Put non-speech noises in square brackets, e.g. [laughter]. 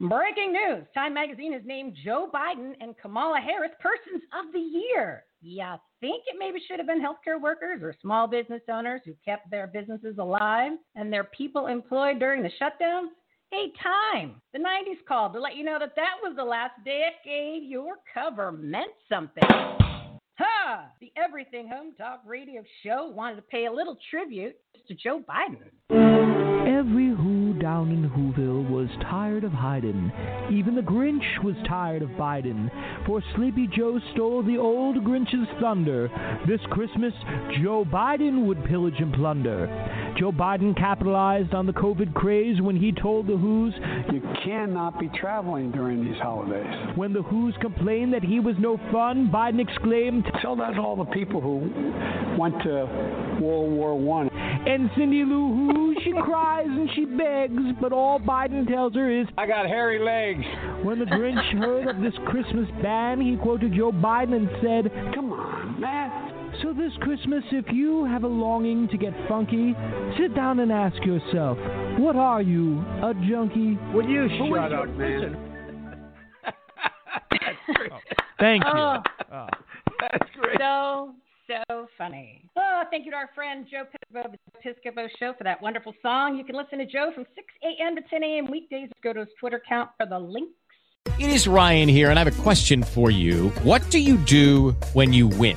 Breaking news Time magazine has named Joe Biden and Kamala Harris persons of the year. Yeah, think it maybe should have been healthcare workers or small business owners who kept their businesses alive and their people employed during the shutdown? Hey, Time, the 90s called to let you know that that was the last decade your cover meant something. Ha! The Everything Home Talk radio show wanted to pay a little tribute to Joe Biden. Every down in Whoville was tired of hiding. Even the Grinch was tired of Biden. For Sleepy Joe stole the old Grinch's thunder. This Christmas, Joe Biden would pillage and plunder. Joe Biden capitalized on the COVID craze when he told the Who's You cannot be traveling during these holidays. when the Who's complained that he was no fun, Biden exclaimed, Tell that to all the people who went to World War One. and Cindy Lou Who, she cries and she begs, but all Biden tells her is, I got hairy legs. When the Grinch heard of this Christmas ban, he quoted Joe Biden and said, Come on, man. So this Christmas, if you have a longing to get funky, sit down and ask yourself, what are you, a junkie? Will you shut up, man? [laughs] Oh, thank you. Oh. Oh. That's great. So, so funny. Oh, thank you to our friend Joe Piscopo of the Piscopo Show for that wonderful song. You can listen to Joe from 6 a.m. to 10 a.m. weekdays. Go to his Twitter account for the link. It is Ryan here, and I have a question for you. What do you do when you win?